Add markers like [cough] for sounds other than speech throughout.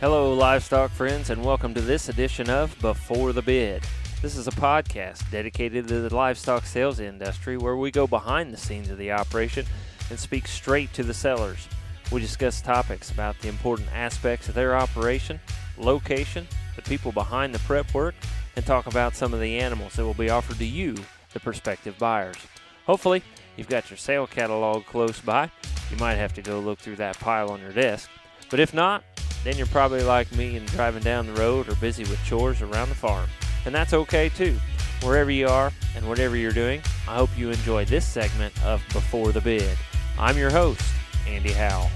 Hello, livestock friends, and welcome to this edition of Before the Bid. This is a podcast dedicated to the livestock sales industry where we go behind the scenes of the operation and speak straight to the sellers. We discuss topics about the important aspects of their operation, location, the people behind the prep work, and talk about some of the animals that will be offered to you, the prospective buyers. Hopefully, you've got your sale catalog close by. You might have to go look through that pile on your desk. But if not, then you're probably like me and driving down the road or busy with chores around the farm. And that's okay too. Wherever you are and whatever you're doing, I hope you enjoy this segment of Before the Bid. I'm your host, Andy Howell.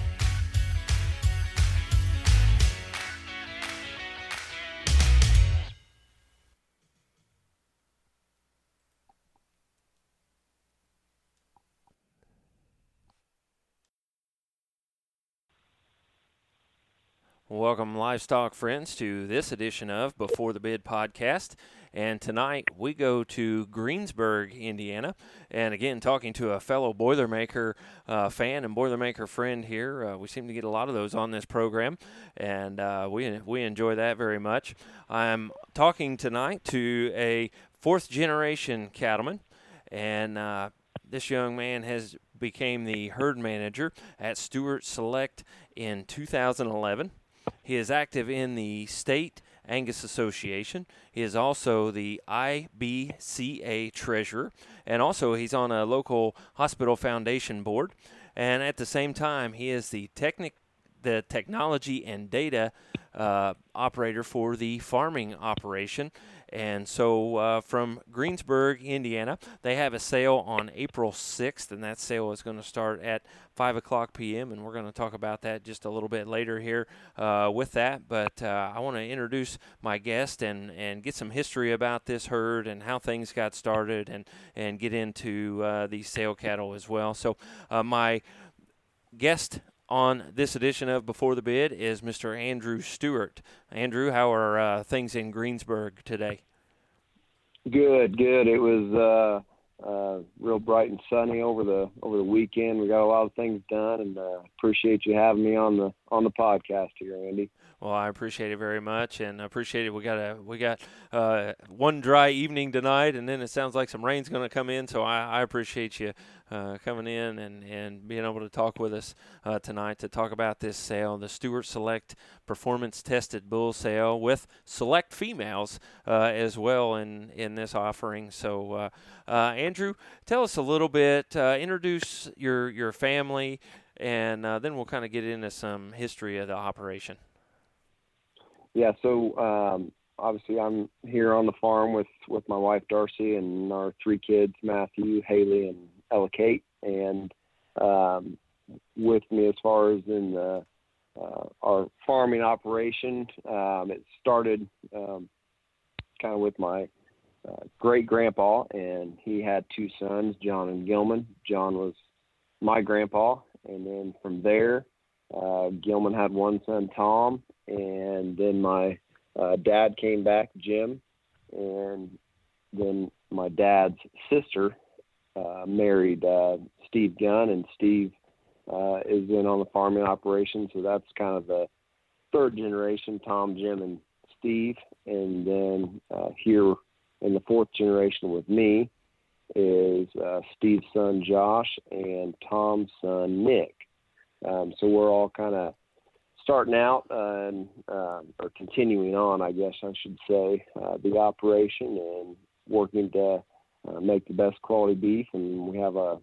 Welcome, livestock friends, to this edition of Before the Bid podcast. And tonight we go to Greensburg, Indiana. And again, talking to a fellow Boilermaker uh, fan and Boilermaker friend here. Uh, we seem to get a lot of those on this program, and uh, we, we enjoy that very much. I'm talking tonight to a fourth generation cattleman, and uh, this young man has became the herd manager at Stewart Select in 2011. He is active in the state Angus Association. He is also the IBCA treasurer, and also he's on a local hospital foundation board. And at the same time, he is the technic, the technology and data uh, operator for the farming operation. And so uh, from Greensburg, Indiana, they have a sale on April 6th, and that sale is going to start at 5 o'clock p.m. And we're going to talk about that just a little bit later here uh, with that. But uh, I want to introduce my guest and, and get some history about this herd and how things got started and, and get into uh, these sale cattle as well. So, uh, my guest on this edition of Before the Bid is Mr. Andrew Stewart. Andrew, how are uh, things in Greensburg today? Good, good. It was uh, uh, real bright and sunny over the over the weekend. We got a lot of things done, and uh, appreciate you having me on the on the podcast here, Andy. Well, I appreciate it very much, and appreciate it. We got a we got uh, one dry evening tonight, and then it sounds like some rain's going to come in. So I, I appreciate you uh, coming in and, and being able to talk with us uh, tonight to talk about this sale, the Stewart Select Performance Tested Bull Sale with select females uh, as well in in this offering. So uh, uh, Andrew, tell us a little bit. introduce your your family, and then we'll kind of get into some history of the operation yeah, so um, obviously I'm here on the farm with with my wife Darcy and our three kids Matthew, Haley, and Ella Kate, and um, with me as far as in the uh, our farming operation. Um, it started um, kind of with my uh, great grandpa, and he had two sons, John and Gilman. John was my grandpa, and then from there, uh, Gilman had one son, Tom, and then my uh, dad came back, Jim, and then my dad's sister uh, married uh, Steve Gunn, and Steve uh, is in on the farming operation, so that's kind of the third generation, Tom, Jim, and Steve, and then uh, here in the fourth generation with me is uh, Steve's son Josh and Tom's son Nick. Um, so we're all kind of starting out uh, and uh, or continuing on, I guess I should say, uh, the operation and working to uh, make the best quality beef. And we have a,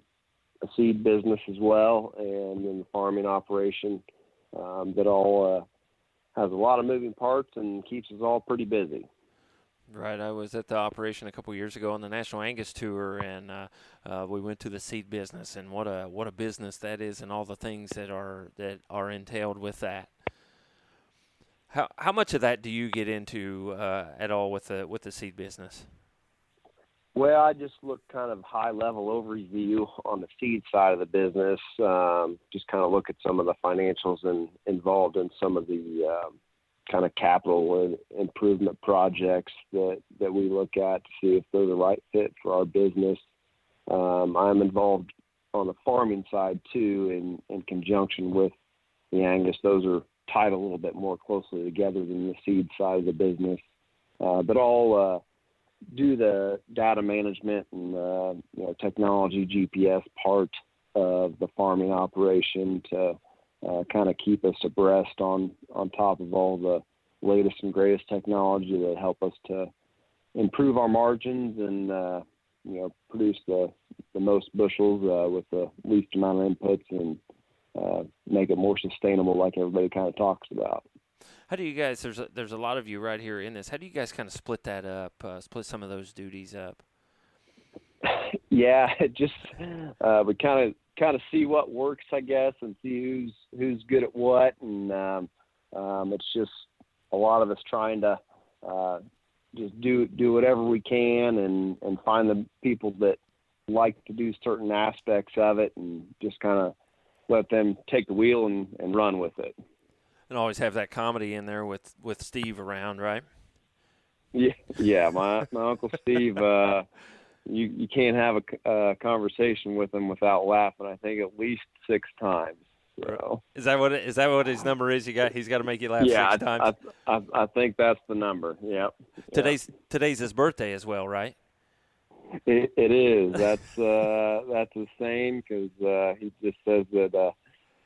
a seed business as well, and then the farming operation um, that all uh, has a lot of moving parts and keeps us all pretty busy. Right, I was at the operation a couple years ago on the National Angus Tour, and uh, uh, we went to the seed business, and what a what a business that is, and all the things that are that are entailed with that. How how much of that do you get into uh, at all with the with the seed business? Well, I just look kind of high level overview on the seed side of the business. Um, just kind of look at some of the financials and involved in some of the um, kind of capital improvement projects that that we look at to see if they're the right fit for our business. Um, I'm involved on the farming side too, in in conjunction with the Angus. Those are tied a little bit more closely together than the seed side of the business. Uh, but all uh, do the data management and uh, you know technology GPS part of the farming operation to uh, kind of keep us abreast on on top of all the latest and greatest technology that help us to improve our margins and uh, you know produce the the most bushels uh, with the least amount of inputs and uh, make it more sustainable, like everybody kind of talks about. How do you guys? There's a, there's a lot of you right here in this. How do you guys kind of split that up? Uh, split some of those duties up. [laughs] yeah, [laughs] just uh, we kind of kind of see what works, I guess, and see who's who's good at what, and um, um, it's just a lot of us trying to uh, just do do whatever we can, and and find the people that like to do certain aspects of it, and just kind of let them take the wheel and, and run with it and always have that comedy in there with with Steve around, right? Yeah, yeah. My my uncle Steve, uh, you you can't have a uh, conversation with him without laughing. I think at least six times. So. Is that what is that what his number is? You got he's got to make you laugh yeah, six times. I, I I think that's the number. Yep. Today's yep. today's his birthday as well, right? It, it is. [laughs] That's uh, that's the same because uh, he just says that uh,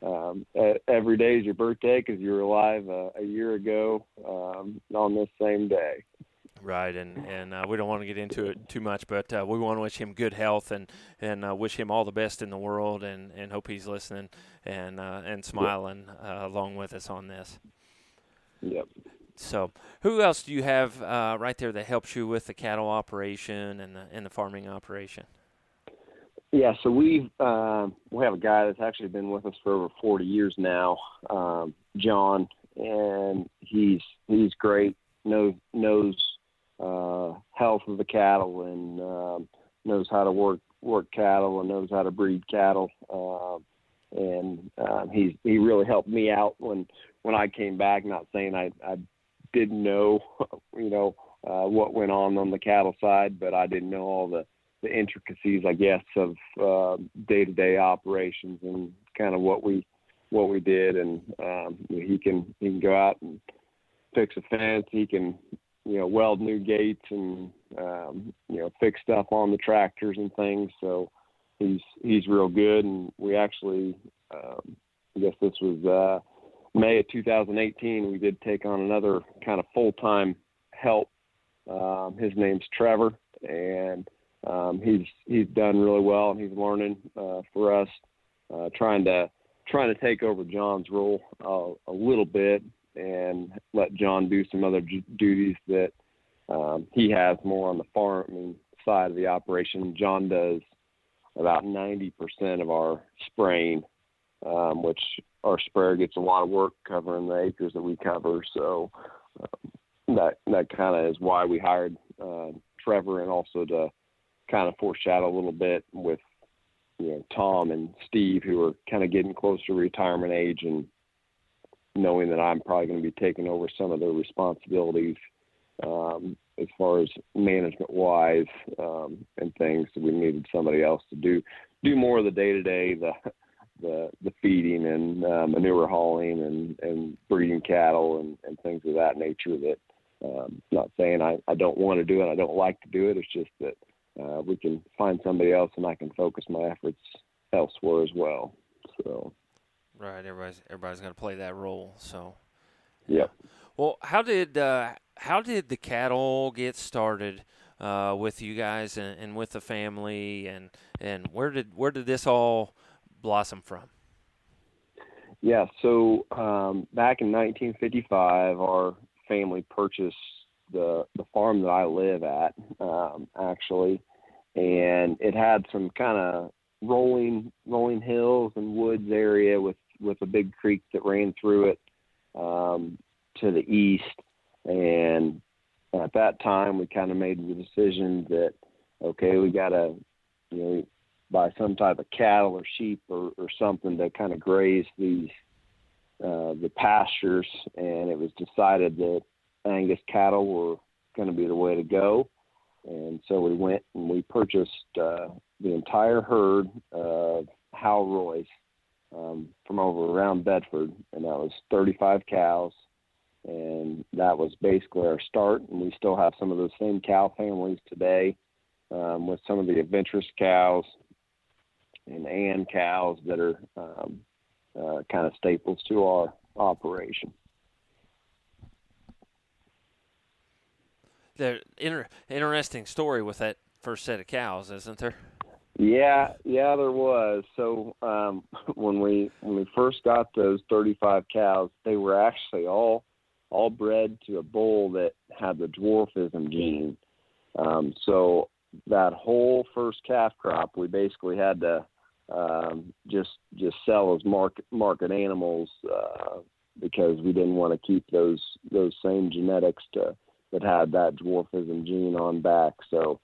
um, every day is your birthday because you were alive uh, a year ago um, on this same day. Right, and and uh, we don't want to get into it too much, but uh, we want to wish him good health and and uh, wish him all the best in the world, and, and hope he's listening and uh, and smiling uh, along with us on this. Yep. So, who else do you have uh, right there that helps you with the cattle operation and the and the farming operation? Yeah, so we um, we have a guy that's actually been with us for over 40 years now, um, John, and he's he's great. knows knows uh, health of the cattle and um, knows how to work work cattle and knows how to breed cattle. Um, and um, he he really helped me out when when I came back. Not saying I I didn't know [laughs] you know uh, what went on on the cattle side, but I didn't know all the the intricacies, I guess, of day to day operations and kind of what we what we did. And um, he can he can go out and fix a fence. He can you know weld new gates and um, you know fix stuff on the tractors and things. So he's he's real good. And we actually, um, I guess this was uh, May of 2018. We did take on another kind of full time help. Um, his name's Trevor, and um, he's he's done really well and he's learning uh, for us, uh, trying to trying to take over John's role uh, a little bit and let John do some other duties that um, he has more on the farming side of the operation. John does about 90% of our spraying, um, which our sprayer gets a lot of work covering the acres that we cover. So um, that that kind of is why we hired uh, Trevor and also to kind of foreshadow a little bit with you know Tom and Steve who are kind of getting close to retirement age and knowing that I'm probably going to be taking over some of their responsibilities um, as far as management wise um, and things. We needed somebody else to do do more of the day to day, the the the feeding and uh, manure hauling and and breeding cattle and and things of that nature. That um, not saying I I don't want to do it, I don't like to do it. It's just that uh, we can find somebody else and I can focus my efforts elsewhere as well. So. Right, everybody's everybody's going to play that role. So. Yeah. Well, how did uh, how did the cattle get started uh, with you guys and, and with the family and and where did where did this all blossom from? Yeah, so um, back in 1955, our family purchased the the farm that I live at, um, actually, and it had some kind of rolling rolling hills and woods area with with a big creek that ran through it um, to the east. And at that time, we kind of made the decision that okay, we got to you know buy some type of cattle or sheep or, or something to kind of graze these uh, the pastures, and it was decided that Angus cattle were going to be the way to go. And so we went and we purchased uh, the entire herd of Hal Roy's um, from over around Bedford, and that was 35 cows. And that was basically our start. And we still have some of those same cow families today um, with some of the adventurous cows and Ann cows that are um, uh, kind of staples to our operation. The inter- interesting story with that first set of cows, isn't there? Yeah, yeah, there was. So um, [laughs] when we when we first got those 35 cows, they were actually all all bred to a bull that had the dwarfism gene. Um, so that whole first calf crop, we basically had to um, just just sell as market market animals uh, because we didn't want to keep those those same genetics to that had that dwarfism gene on back. So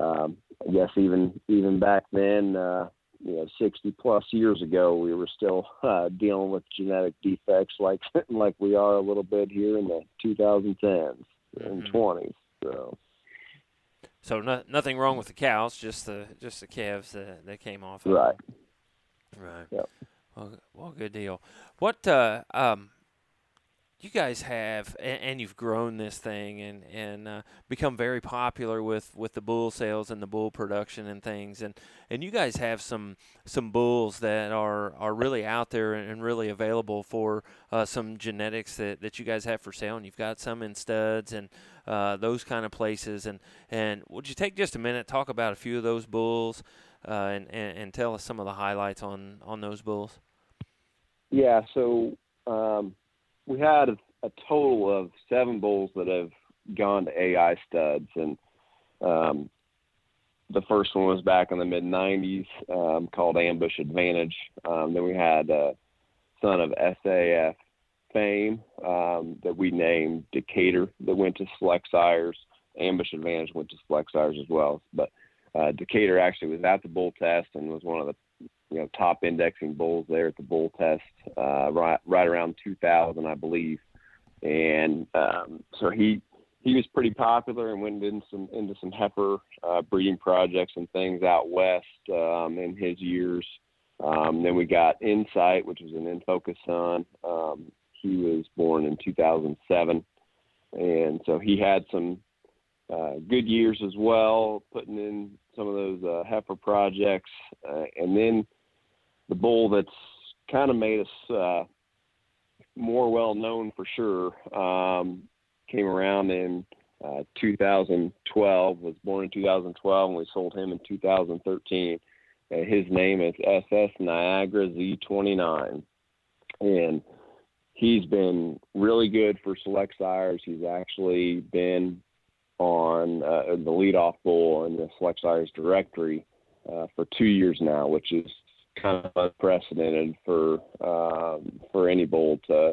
um, I guess even even back then, uh, you know, 60 plus years ago, we were still [laughs] uh, dealing with genetic defects like [laughs] like we are a little bit here in the 2010s mm-hmm. and 20s. So. So no, nothing wrong with the cows, just the just the calves that, that came off. Of right. Them. Right. Yep. Well, well, good deal. What uh, um, you guys have, and, and, you've grown this thing and and uh, become very popular with, with the bull sales and the bull production and things, and, and you guys have some some bulls that are, are really out there and really available for uh, some genetics that, that you guys have for sale, and you've got some in studs and uh, those kind of places, and and would you take just a minute talk about a few of those bulls, uh, and, and and tell us some of the highlights on on those bulls? Yeah, so. Um we had a, total of seven bulls that have gone to AI studs, and um, the first one was back in the mid '90s, um, called Ambush Advantage. Um, then we had a son of SAF fame um, that we named Decatur that went to Select Sires. Ambush Advantage went to Select Sires as well, but uh, Decatur actually was at the bull test and was one of the you know top indexing bulls there at the bull test uh, right right around 2000 I believe, and um, so he he was pretty popular and went into some into some heifer uh, breeding projects and things out west um, in his years. Um, then we got Insight, which was an In Focus son. Um, he was born in 2007, and so he had some uh, good years as well, putting in some of those uh, heifer projects, uh, and then the bull that's kind of made us uh, more well known for sure. Um, came around in uh, 2012, was born in 2012, and we sold him in 2013. And his name is SS Niagara Z29. And he's been really good for select sires. He's actually been on uh, the leadoff bull in the select sires directory uh, for two years now, which is kind of unprecedented for um, for any bull to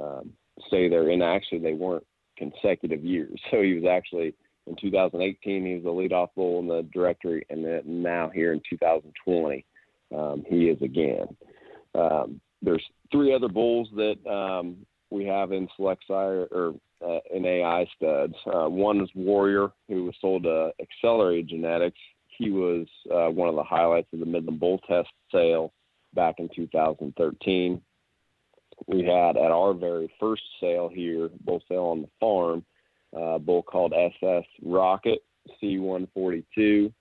um, stay there. And actually, they weren't consecutive years. So he was actually in 2018 he was the leadoff bull in the directory, and then now here in 2020 um, he is again. Um, there's three other bulls that um, we have in select sire or uh, in AI studs. Uh, one is Warrior, who was sold to Accelerated Genetics he was uh, one of the highlights of the Midland Bull Test sale back in 2013. We had at our very first sale here, bull sale on the farm, uh, bull called SS Rocket C142,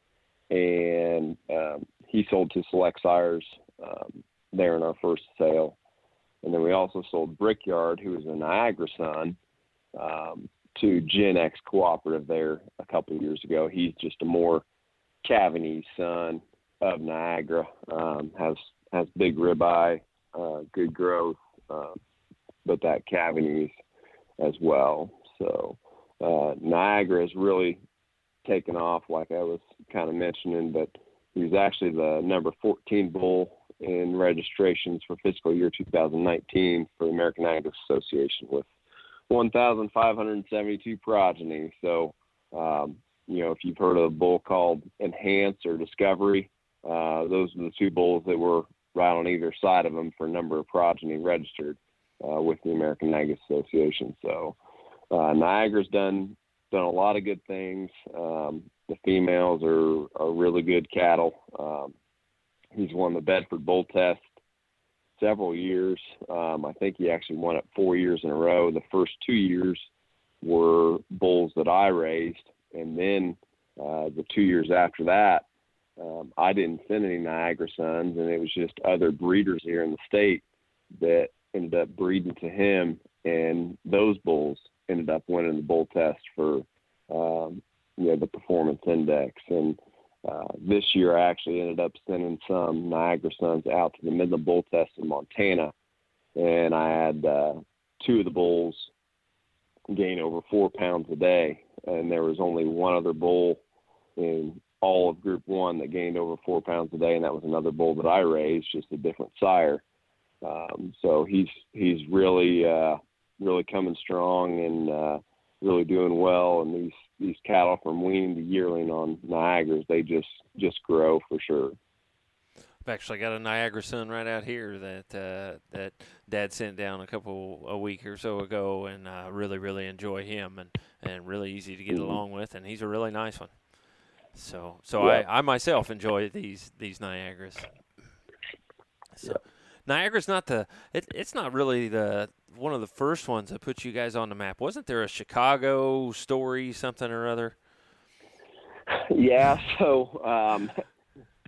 and um, he sold to Select Sires um, there in our first sale. And then we also sold Brickyard, who was a Niagara son, um, to Genex Cooperative there a couple years ago. He's just a more calving ease son of Niagara. Um, has has big ribeye, uh, good growth, uh, but that Cavaney's as well. So uh, Niagara has really taken off, like I was kind of mentioning. But he was actually the number 14 bull in registrations for fiscal year 2019 for the American Niagara Association with 1,572 progeny. So um, you know, if you've heard of a bull called Enhance or Discovery, uh, those are the two bulls that were right on either side of them for number of progeny registered uh, with the American Niagara Association. So uh, Niagara's done done a lot of good things. Um, the females are, are really good cattle. Um, he's won the Bedford Bull Test several years. Um, I think he actually won it four years in a row. The first two years were bulls that I raised, and then uh, the two years after that, um, I didn't send any Niagara sons, and it was just other breeders here in the state that ended up breeding to him, and those bulls ended up winning the bull test for um, you know the performance index. And uh, this year, I actually ended up sending some Niagara sons out to the Midland Bull Test in Montana, and I had uh, two of the bulls gain over four pounds a day, and there was only one other bull in all of Group One that gained over four pounds a day, and that was another bull that I raised, just a different sire. Um, so he's he's really uh, really coming strong and uh, really doing well. And these these cattle from weaning to yearling on Niagara's, they just just grow for sure. I've actually got a Niagara son right out here that uh, that Dad sent down a couple a week or so ago, and I uh, really really enjoy him and and really easy to get mm-hmm. along with, and he's a really nice one. So so yeah. I, I myself enjoy these these Niagaras. So yeah. Niagara's not the it, it's not really the one of the first ones that put you guys on the map. Wasn't there a Chicago story something or other? Yeah, so um,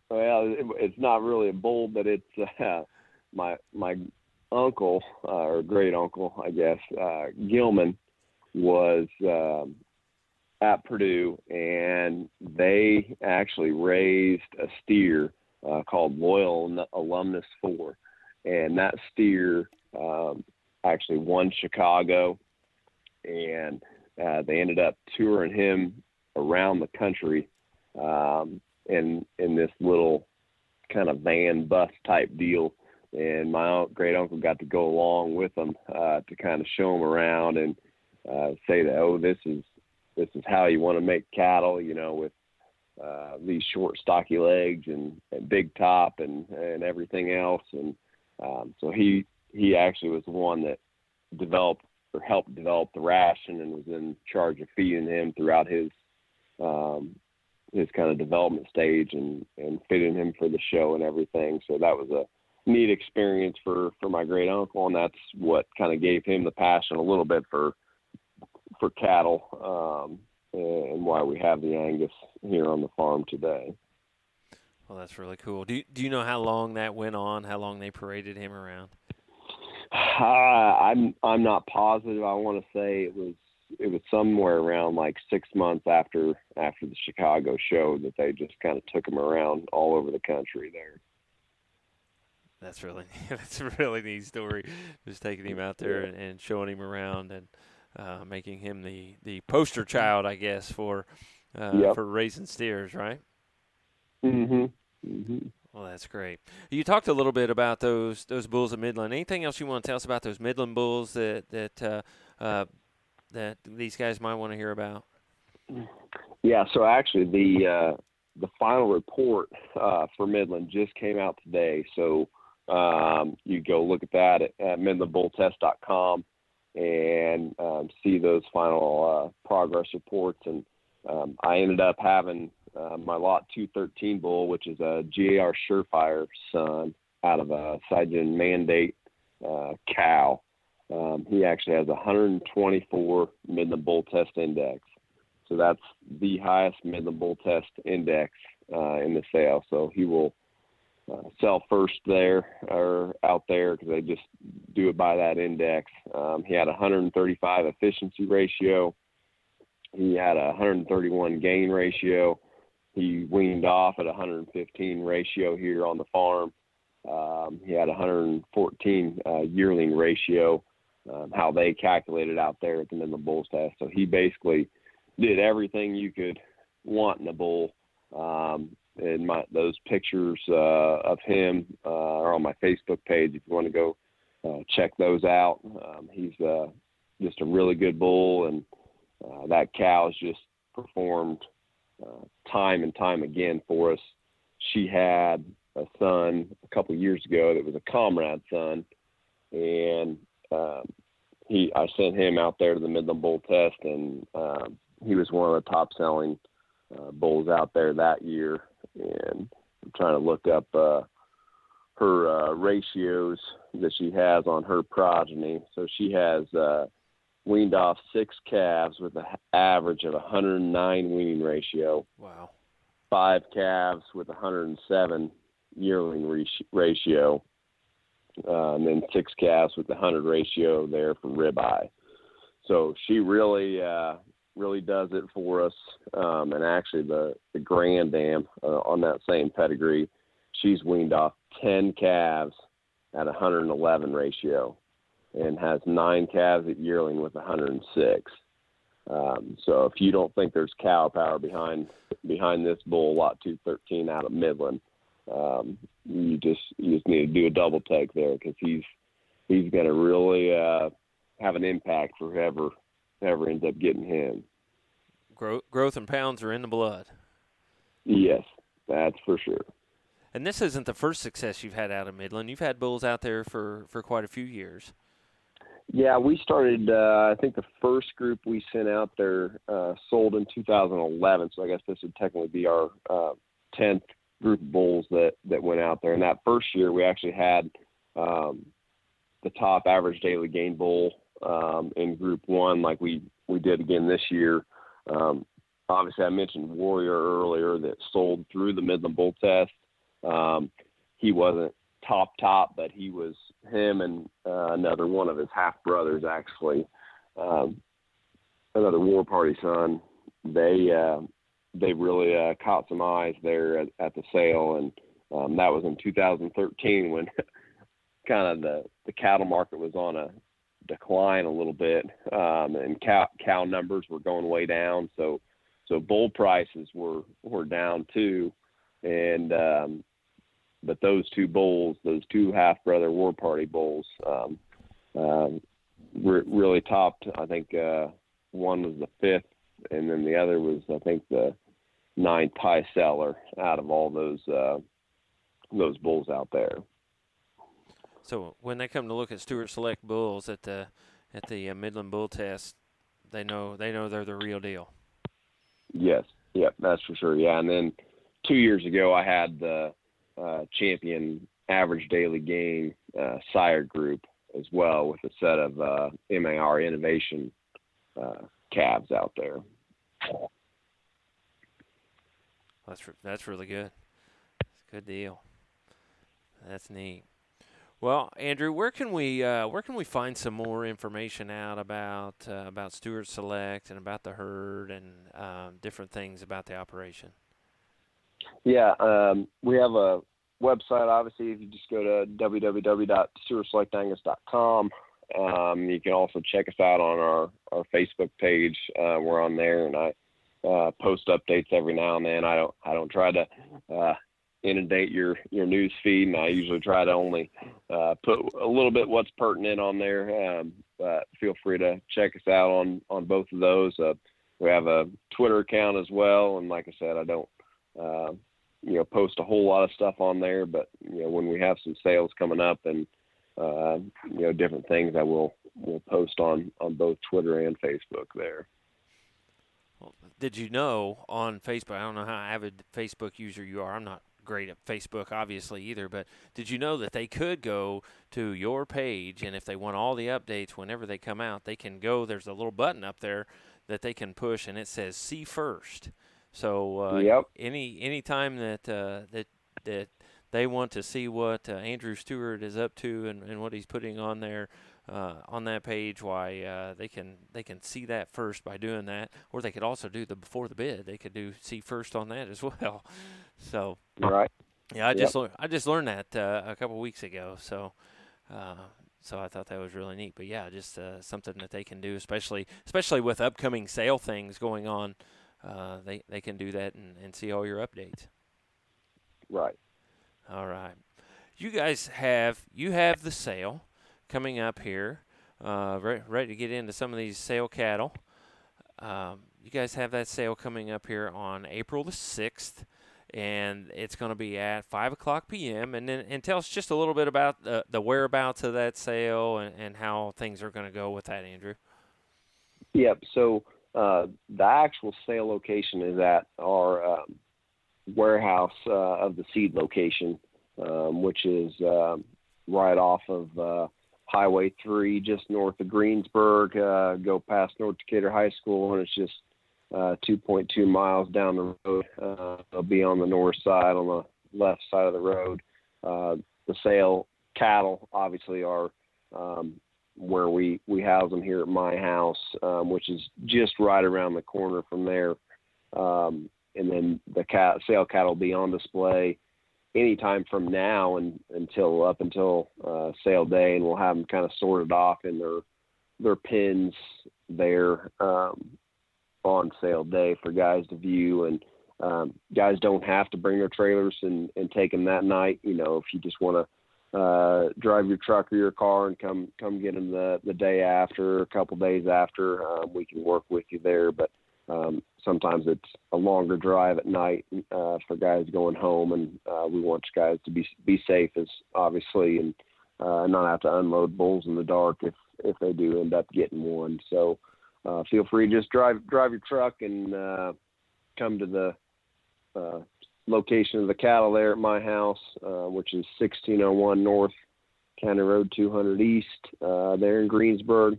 well, it, it's not really a bull, but it's [laughs] uh, my my uncle uh, or great uncle, I guess, uh, Gilman was um, at Purdue, and they actually raised a steer uh, called Loyal Alumnus Four, and that steer um, actually won Chicago, and uh, they ended up touring him around the country um, in in this little kind of van bus type deal. And my great uncle got to go along with them uh, to kind of show them around and uh, say that oh this is this is how you want to make cattle, you know, with uh, these short, stocky legs and, and big top and and everything else. And um, so he he actually was the one that developed or helped develop the ration and was in charge of feeding him throughout his um, his kind of development stage and and fitting him for the show and everything. So that was a neat experience for for my great uncle, and that's what kind of gave him the passion a little bit for for cattle um, and why we have the Angus here on the farm today. Well, that's really cool. Do you, do you know how long that went on? How long they paraded him around? [sighs] Uh, I'm I'm not positive. I want to say it was it was somewhere around like six months after after the Chicago show that they just kind of took him around all over the country there. That's really [laughs] that's a really neat story. Just taking him out there and, and showing him around and uh, making him the, the poster child, I guess, for uh, yep. for raising steers, right? Mm-hmm. mm-hmm. Well, that's great. You talked a little bit about those those bulls of Midland. Anything else you want to tell us about those Midland bulls that that uh, uh, that these guys might want to hear about? Yeah. So actually, the uh, the final report uh, for Midland just came out today. So um, you go look at that at, at midlandbulltest.com and um, see those final uh, progress reports. And um, I ended up having uh, my lot 213 bull, which is a GAR Surefire son out of a SydGen mandate uh, cow. Um, he actually has 124 Midland Bull Test Index. So that's the highest Midland Bull Test Index uh, in the sale. So he will uh, sell first there or out there because they just do it by that index. Um, he had 135 efficiency ratio. He had a 131 gain ratio. He weaned off at 115 ratio here on the farm. Um, he had 114 uh, yearling ratio, um, how they calculated out there at the Midland Bulls test. So he basically did everything you could want in a bull. Um, and my those pictures uh, of him uh, are on my Facebook page. If you want to go uh, check those out, um, he's uh, just a really good bull, and uh, that cow has just performed uh, time and time again for us. She had a son a couple years ago that was a comrade son, and um, he I sent him out there to the Midland Bull Test, and um, he was one of the top selling bulls out there that year and I'm trying to look up uh, her uh, ratios that she has on her progeny. So she has uh, weaned off six calves with an average of 109 weaning ratio. Wow. Five calves with 107 yearling ratio, uh, and then six calves with the 100 ratio there for ribeye. So she really, uh, really does it for us. Um, and actually, the the Grand Dam uh, on that same pedigree, she's weaned off 10 calves at 111 ratio and has nine calves at yearling with 106. Um, so if you don't think there's cow power behind behind this bull lot 213 out of Midland, um, you just you just need to do a double take there because he's he's going to really uh, have an impact for whoever whoever ends up getting him. Growth, growth and pounds are in the blood. Yes, that's for sure. And this isn't the first success you've had out of Midland. You've had bulls out there for, for quite a few years. Yeah, we started. Uh, I think the first group we sent out there uh, sold in 2011. So I guess this would technically be our uh, 10th group of bulls that that went out there. And that first year, we actually had um, the top average daily gain bull um, in Group One, like we we did again this year. Um, obviously, I mentioned Warrior earlier that sold through the Midland Bull Test. Um, he wasn't top top, but he was him and uh, another one of his half brothers actually, um, another War Party son. They uh, they really uh, caught some eyes there at, at the sale, and um, that was in 2013 when [laughs] kind of the the cattle market was on a decline a little bit, um, and cow cow numbers were going way down. So so bull prices were were down too, and um, but those two bulls, those two half brother war party bulls, um, um, re- really topped. I think uh, one was the fifth, and then the other was I think the ninth high seller out of all those uh, those bulls out there. So when they come to look at Stewart Select bulls at the at the uh, Midland Bull Test, they know they know they're the real deal. Yes, yep, that's for sure. Yeah, and then two years ago I had the uh, champion average daily gain uh, sire group as well with a set of uh, MAR innovation uh, calves out there. That's that's really good. That's a good deal. That's neat. Well, Andrew, where can we uh, where can we find some more information out about uh, about Stewart Select and about the herd and um, different things about the operation? Yeah, um, we have a website. Obviously, if you just go to www.stewartselectangus.com, um, you can also check us out on our, our Facebook page. Uh, we're on there, and I uh, post updates every now and then. I don't I don't try to uh, inundate your your news feed, and I usually try to only uh, put a little bit what's pertinent on there. Um, but feel free to check us out on on both of those. Uh, we have a Twitter account as well, and like I said, I don't. Uh, you know, post a whole lot of stuff on there, but you know, when we have some sales coming up and uh, you know different things, I will will post on on both Twitter and Facebook there. Did you know on Facebook? I don't know how avid Facebook user you are. I'm not great at Facebook, obviously, either. But did you know that they could go to your page, and if they want all the updates whenever they come out, they can go. There's a little button up there that they can push, and it says "See First. So uh, yep. any any time that uh, that that they want to see what uh, Andrew Stewart is up to and, and what he's putting on there uh, on that page, why uh, they can they can see that first by doing that, or they could also do the before the bid. They could do see first on that as [laughs] well. So right. Yeah, I yep. just I just learned that uh, a couple weeks ago. So. so I thought that was really neat, but yeah, just something that they can do, especially especially with upcoming sale things going on uh, they they can do that and, and see all your updates. Right. All right. You guys have you have the sale coming up here. Uh, ready, to get into some of these sale cattle. Um, you guys have that sale coming up here on April the sixth, and it's going to be at five o'clock p.m. And then and tell us just a little bit about the, the whereabouts of that sale and, and how things are going to go with that, Andrew. Yep. So uh, the actual sale location is at our um, warehouse uh, of the seed location um, which is uh, right off of uh, Highway 3, just north of Greensburg. Uh, go past North Decatur High School, and it's just uh, 2.2 miles down the road. Uh, they'll be on the north side, on the left side of the road. Uh, the sale cattle obviously are um, where we we house them here at my house, um, which is just right around the corner from there. Um, and then the cat, sale cattle will be on display anytime from now and until up until uh, sale day, and we'll have them kind of sorted off in their their pins there um, on sale day for guys to view. And um, guys don't have to bring their trailers and, and take them that night. You know, if you just want to uh, drive your truck or your car and come come get them the the day after, a couple days after. Um, we can work with you there, but um, sometimes it's a longer drive at night uh, for guys going home, and uh, we want guys to be be safe as obviously and uh, not have to unload bulls in the dark if if they do end up getting one. So uh, feel free to just drive drive your truck and uh, come to the uh, location of the cattle there at my house, uh, which is 1601 North County Road 200 East, uh, there in Greensburg.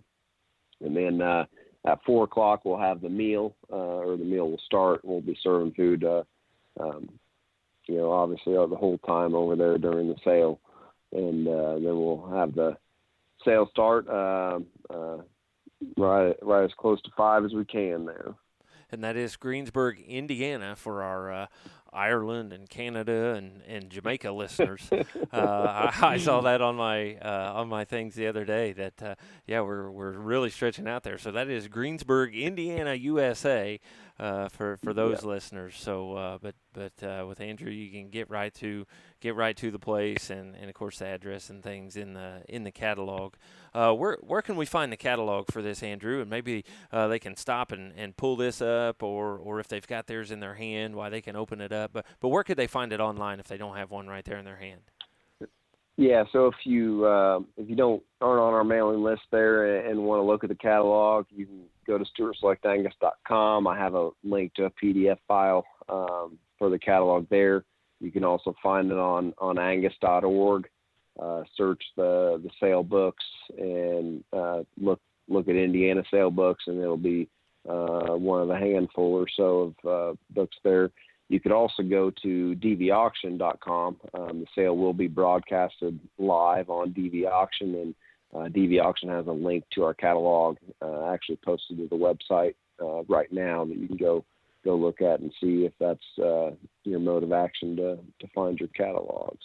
And then uh, at four o'clock we'll have the meal, uh, or the meal will start. We'll be serving food, uh, um, you know, obviously uh, the whole time over there during the sale, and uh, then we'll have the sale start uh, uh, right right as close to five as we can there and that is Greensburg, Indiana, for our uh, Ireland and Canada and, and Jamaica [laughs] listeners. Uh, I, I, saw that on my uh, on my things the other day. That uh, yeah, we're we're really stretching out there. So that is Greensburg, Indiana, USA uh, for for those yeah. listeners. So, uh, but but uh, with Andrew, you can get right to get right to the place, and, and of course the address and things in the in the catalog. Uh, where where can we find the catalog for this, Andrew? And maybe uh, they can stop and, and pull this up, or or if they've got theirs in their hand, why they can open it up. But but where could they find it online if they don't have one right there in their hand? Yeah, so if you uh, if you don't aren't on our mailing list there and, and want to look at the catalog, you can go to stewartselectangus.com. I have a link to a PDF file um, for the catalog there. You can also find it on on angus.org. Uh, search the the sale books and uh, look look at Indiana sale books, and it'll be uh, one of a handful or so of uh, books there. You could also go to dvauction.com. Um, the sale will be broadcasted live on DV Auction, and uh, DV Auction has a link to our catalog uh, actually posted to the website uh, right now that you can go go look at and see if that's uh, your mode of action to to find your catalogs.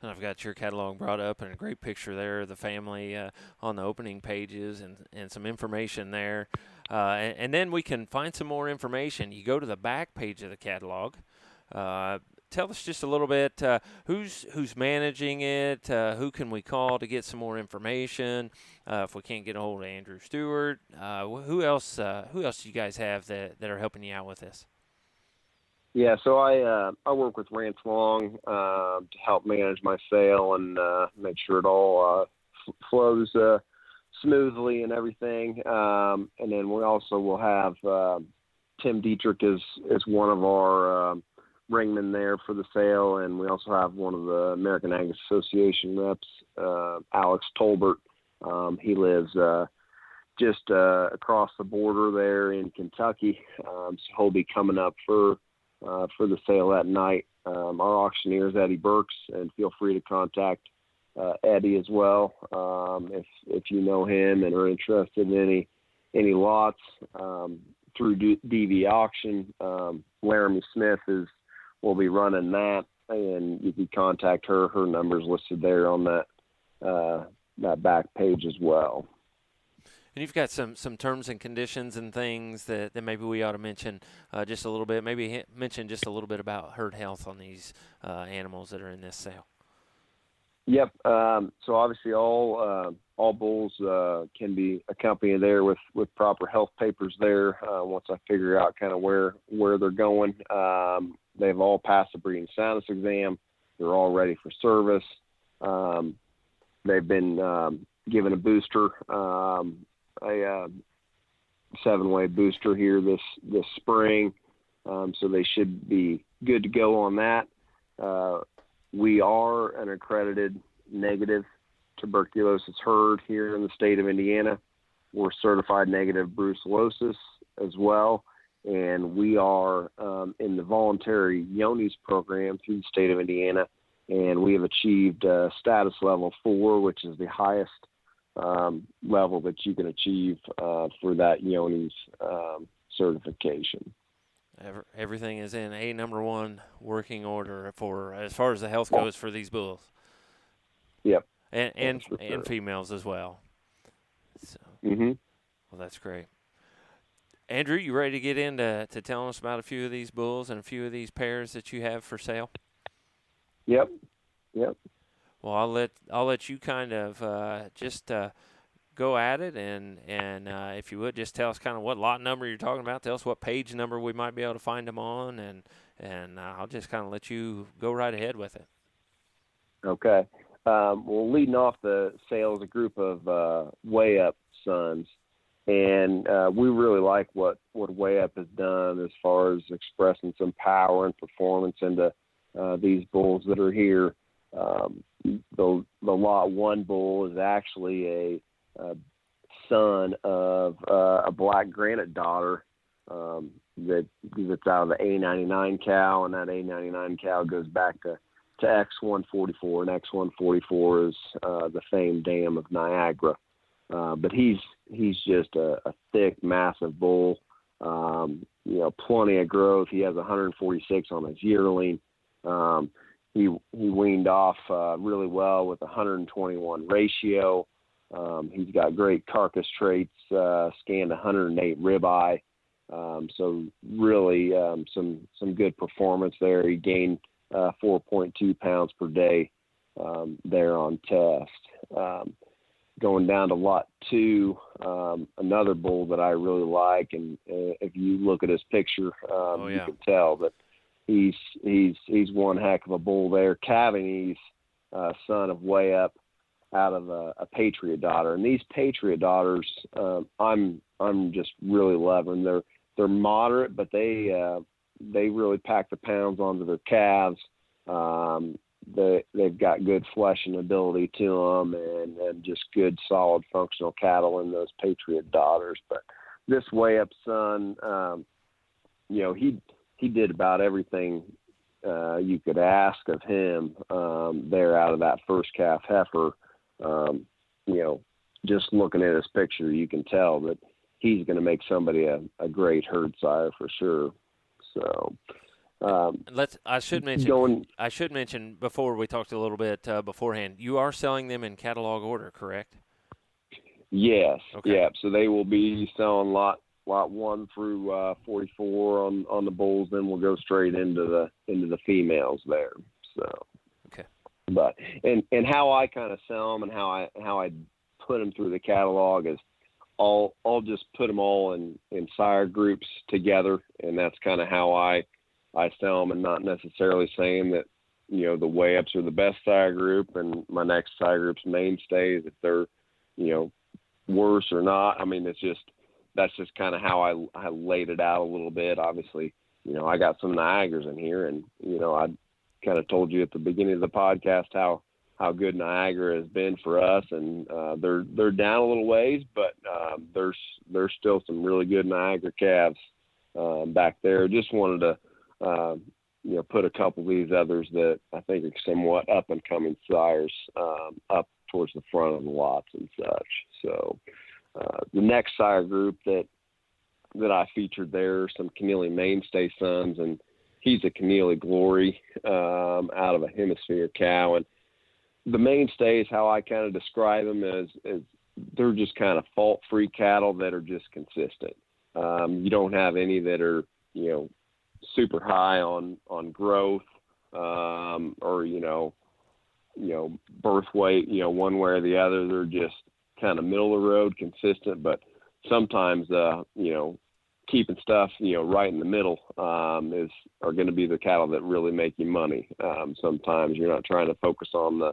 And I've got your catalog brought up and a great picture there of the family uh, on the opening pages and, and some information there. Uh, and, and, then we can find some more information. You go to the back page of the catalog. Tell us just a little bit uh, who's who's managing it, uh, who can we call to get some more information. Uh, if we can't get a hold of Andrew Stewart, uh, who else? Uh, who else do you guys have that, that are helping you out with this? Yeah, so I uh, I work with Rance Long to help manage my sale and make sure it all f- flows smoothly and everything. Um, and then we also will have Tim Dietrich is is one of our um, ringman there for the sale, and we also have one of the American Angus Association reps, uh, Alex Tolbert. Um, he lives uh, just uh, across the border there in Kentucky, um, so he'll be coming up for uh, for the sale that night. Um, our auctioneer is Eddie Burks, and feel free to contact uh, Eddie as well um, if if you know him and are interested in any any lots um, through DV auction. Um, Laramie Smith is will be running that, and you can contact her. Her number's listed there on that uh, that back page as well. And you've got some some terms and conditions and things that, that maybe we ought to mention uh, just a little bit. Maybe mention just a little bit about herd health on these uh, animals that are in this sale. Yep. Um, so obviously, all uh, all bulls uh, can be accompanied there with, with proper health papers there. Uh, once I figure out kind of where where they're going, um, they've all passed the breeding soundness exam. They're all ready for service. Um, they've been um, given a booster, um, a uh, seven-way booster here this this spring, um, so they should be good to go on that. Uh, we are an accredited negative tuberculosis herd here in the state of Indiana. We're certified negative brucellosis as well, and we are um, in the voluntary Johne's program through the state of Indiana, and we have achieved uh, status level four, which is the highest um, level that you can achieve uh, for that Johne's um, certification. Everything is in a number one working order for as far as the health goes for these bulls. Yep. And and, sure. and females as well. So, mm-hmm. Well, that's great. Andrew, you ready to get into to telling us about a few of these bulls and a few of these pairs that you have for sale? Yep. Yep. Well, I'll let I'll let you kind of uh, just uh, go at it, and and uh, if you would just tell us kind of what lot number you're talking about. Tell us what page number we might be able to find them on, and and uh, I'll just kind of let you go right ahead with it. Okay. Um, well, leading off the sales, a group of uh, Way Up Sons, and uh, we really like what what Way Up has done as far as expressing some power and performance into uh, these bulls that are here. Um, the the lot one bull is actually a uh, son of uh, a black granite daughter um, that that's out of the A99 cow, and that A99 cow goes back to to X144, and X144 is uh, the famed dam of Niagara. Uh, but he's he's just a, a thick, massive bull. Um, you know, plenty of growth. He has 146 on his yearling. Um, he he weaned off uh, really well with 121 ratio. Um, he's got great carcass traits, uh, scanned 108 ribeye. Um, so really um, some some good performance there. He gained uh, 4.2 pounds per day um, there on test. Um, going down to lot two, um, another bull that I really like, and uh, if you look at his picture, oh, yeah. you can tell that he's he's he's one heck of a bull there. Calving ease, uh, son of Way Up out of a, a Patriot daughter, and these Patriot daughters, um, I'm I'm just really loving. They're they're moderate, but they uh, they really pack the pounds onto their calves. Um, they they've got good fleshing ability to them, and and just good solid functional cattle in those Patriot daughters. But this way up son, um, you know he he did about everything uh, you could ask of him um, there out of that first calf heifer um, you know, just looking at his picture, you can tell that he's going to make somebody a, a great herd sire for sure. So, um, let's. I should mention. Going, I should mention before we talked a little bit uh, beforehand. You are selling them in catalog order, correct? Yes. Okay. Yeah. So they will be selling lot lot one through uh, 44 on on the bulls. Then we'll go straight into the into the females there. So. Okay. But and and how I kind of sell them and how I how I put them through the catalog is I'll I'll just put them all in in sire groups together, and that's kind of how I I sell them, and not necessarily saying that you know the way ups are the best sire group and my next sire group's mainstays if they're you know worse or not. I mean, it's just that's just kind of how I I laid it out a little bit. Obviously, you know, I got some Niagaras in here, and you know, I kind of told you at the beginning of the podcast how how good Niagara has been for us, and uh, they're they're down a little ways, but um, there's there's still some really good Niagara calves um, back there. Just wanted to um, you know put a couple of these others that I think are somewhat up and coming sires um, up towards the front of the lots and such. So uh, the next sire group that that I featured there, some Connealy Mainstay sons, and he's a Connealy Glory um, out of a hemisphere cow. And the mainstay is how I kind of describe them as they're just kind of fault free cattle that are just consistent. Um, you don't have any that are, you know, super high on, on growth um, or, you know, you know, birth weight, you know, one way or the other. They're just kind of middle of the road, consistent, but sometimes, uh, you know, keeping stuff, you know, right in the middle um, is are going to be the cattle that really make you money. Um, sometimes you're not trying to focus on the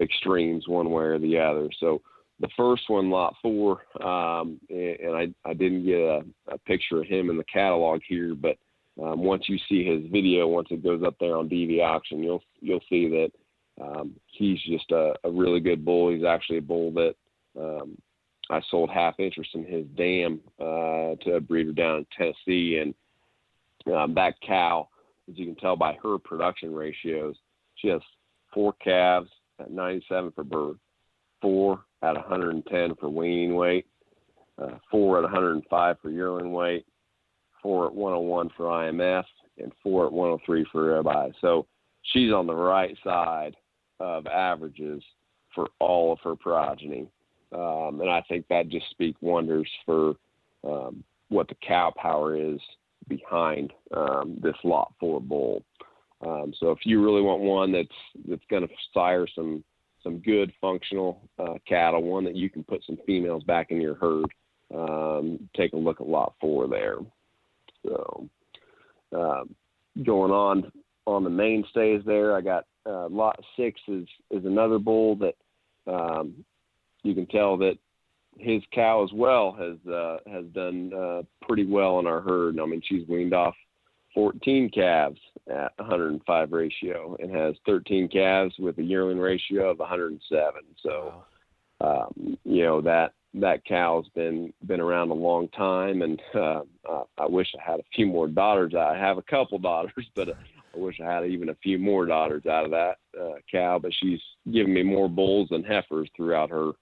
extremes one way or the other. So the first one, lot four, um, and I, I didn't get a, a picture of him in the catalog here, but um, once you see his video, once it goes up there on DV auction, you'll you'll see that um, he's just a, a really good bull. He's actually a bull that um, I sold half interest in his dam uh, to a breeder down in Tennessee, and um, that cow, as you can tell by her production ratios, she has four calves at 97 for birth, four at 110 for weaning weight, uh, four at 105 for yearling weight, four at 101 for IMF, and four at 103 for ribeye. So she's on the right side of averages for all of her progeny. Um, and I think that just speaks wonders for um, what the cow power is behind um, this lot four bull. Um, so if you really want one that's that's going to sire some some good functional uh, cattle, one that you can put some females back in your herd, um, take a look at lot four there. So um, going on on the mainstays there, I got uh, lot six is is another bull that um, you can tell that his cow as well has uh, has done uh, pretty well in our herd. I mean, she's weaned off 14 calves at 105 ratio and has 13 calves with a yearling ratio of 107. So, um, you know that that cow's been been around a long time, and uh, uh, I wish I had a few more daughters. I have a couple daughters, but I wish I had even a few more daughters out of that uh, cow. But she's given me more bulls than heifers throughout her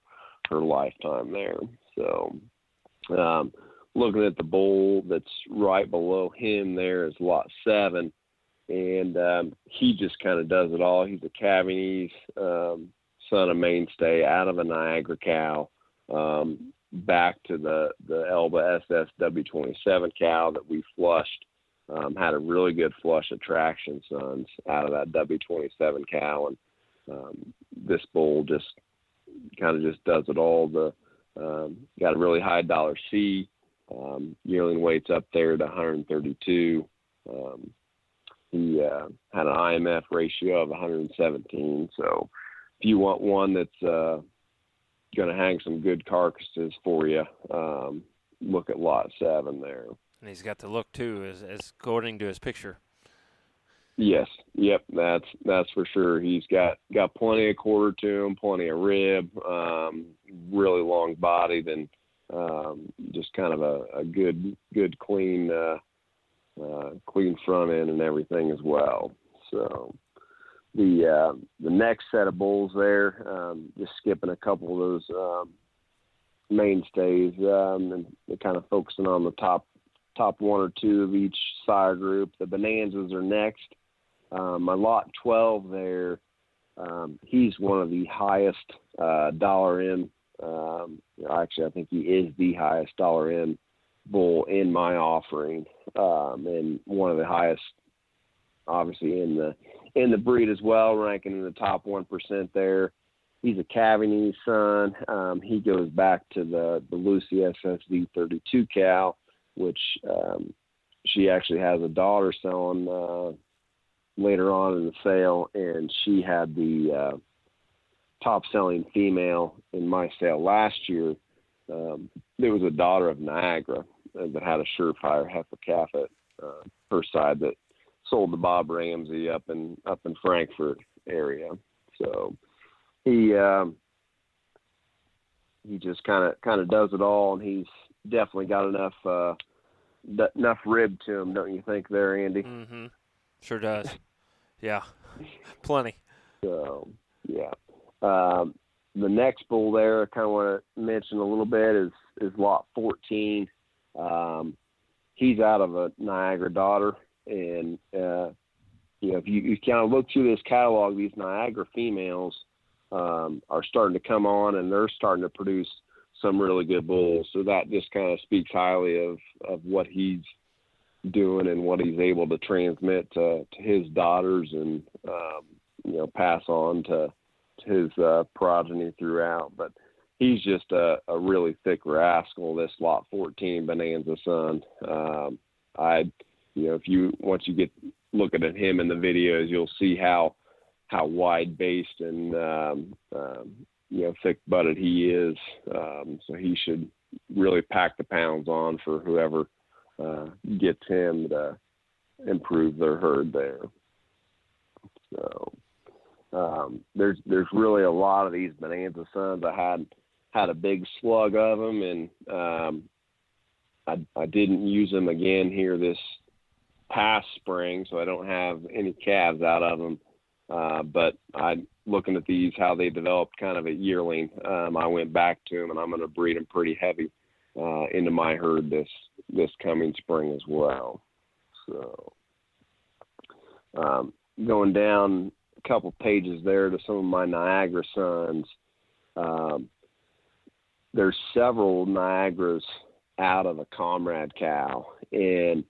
her lifetime there. So, um, looking at the bull that's right below him there is lot seven, and um, he just kind of does it all. He's a calving ease um, son of mainstay out of a Niagara cow. Um, back to the the Elba SSW27 cow that we flushed. Um, had a really good flush of traction sons out of that W27 cow, and um, this bull just kind of just does it all. The um, got a really high dollar C. Um, yearling weight's up there to 132. Um, he uh, had an IMF ratio of 117. So if you want one that's uh, going to hang some good carcasses for you, um, look at lot seven there. And he's got the look too, as, as according to his picture. Yes, yep, that's that's for sure. He's got got plenty of quarter to him, plenty of rib, um, really long bodied, and um, just kind of a, a good good clean uh, uh, clean front end and everything as well. So the uh, the next set of bulls there, um, just skipping a couple of those um, mainstays um, and kind of focusing on the top top one or two of each sire group. The bonanzas are next. Um, my lot 12 there, um, he's one of the highest uh, dollar in. Um, actually, I think he is the highest dollar in bull in my offering, um, and one of the highest, obviously in the in the breed as well, ranking in the top one percent there. He's a calving ease son. Um, he goes back to the the Lucy SSD 32 cow, which um, she actually has a daughter selling. Uh, later on in the sale, and she had the uh, top selling female in my sale last year. Um, there was a daughter of Niagara that had a surefire heifer calf at uh, her side that sold to Bob Ramsey up in up in Frankfort area. So he um, he just kind of kind of does it all, and he's definitely got enough uh, d- enough rib to him, don't you think, there, Andy? Mm-hmm. Sure does. [laughs] Yeah, plenty. So yeah, um, the next bull there I kind of want to mention a little bit is is lot 14. Um, he's out of a Niagara daughter, and uh, you know if you, you kind of look through this catalog, these Niagara females um, are starting to come on, and they're starting to produce some really good bulls. So that just kind of speaks highly of of what he's doing and what he's able to transmit to, to his daughters and um, you know pass on to, to his uh, progeny throughout. But he's just a, a really thick rascal. This lot 14 Bonanza son. Um, I you know if you once you get looking at him in the videos, you'll see how how wide based and um, um, you know thick butted he is. Um, so he should really pack the pounds on for whoever uh, gets him to improve their herd there. So um, there's there's really a lot of these bonanza sons. I had had a big slug of them, and um, I I didn't use them again here this past spring, so I don't have any calves out of them. Uh, but I'm looking at these how they developed kind of a yearling. Um, I went back to them, and I'm going to breed them pretty heavy uh, into my herd this this coming spring as well. So um, going down couple pages there to some of my Niagara sons. Um, there's several Niagaras out of a comrade cow, and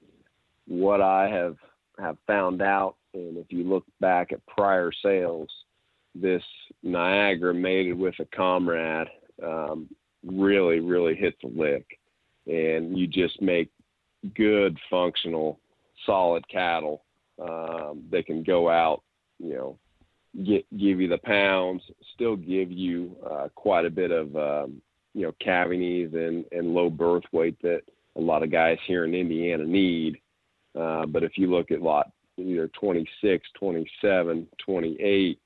what I have have found out, and if you look back at prior sales, this Niagara mated with a comrade um, really, really hit the lick, and you just make good, functional, solid cattle um, that can go out, you know, get give you the pounds, still give you uh, quite a bit of um, you know calving ease and and low birth weight that a lot of guys here in Indiana need. Uh, but if you look at lot either 26, 27, 28,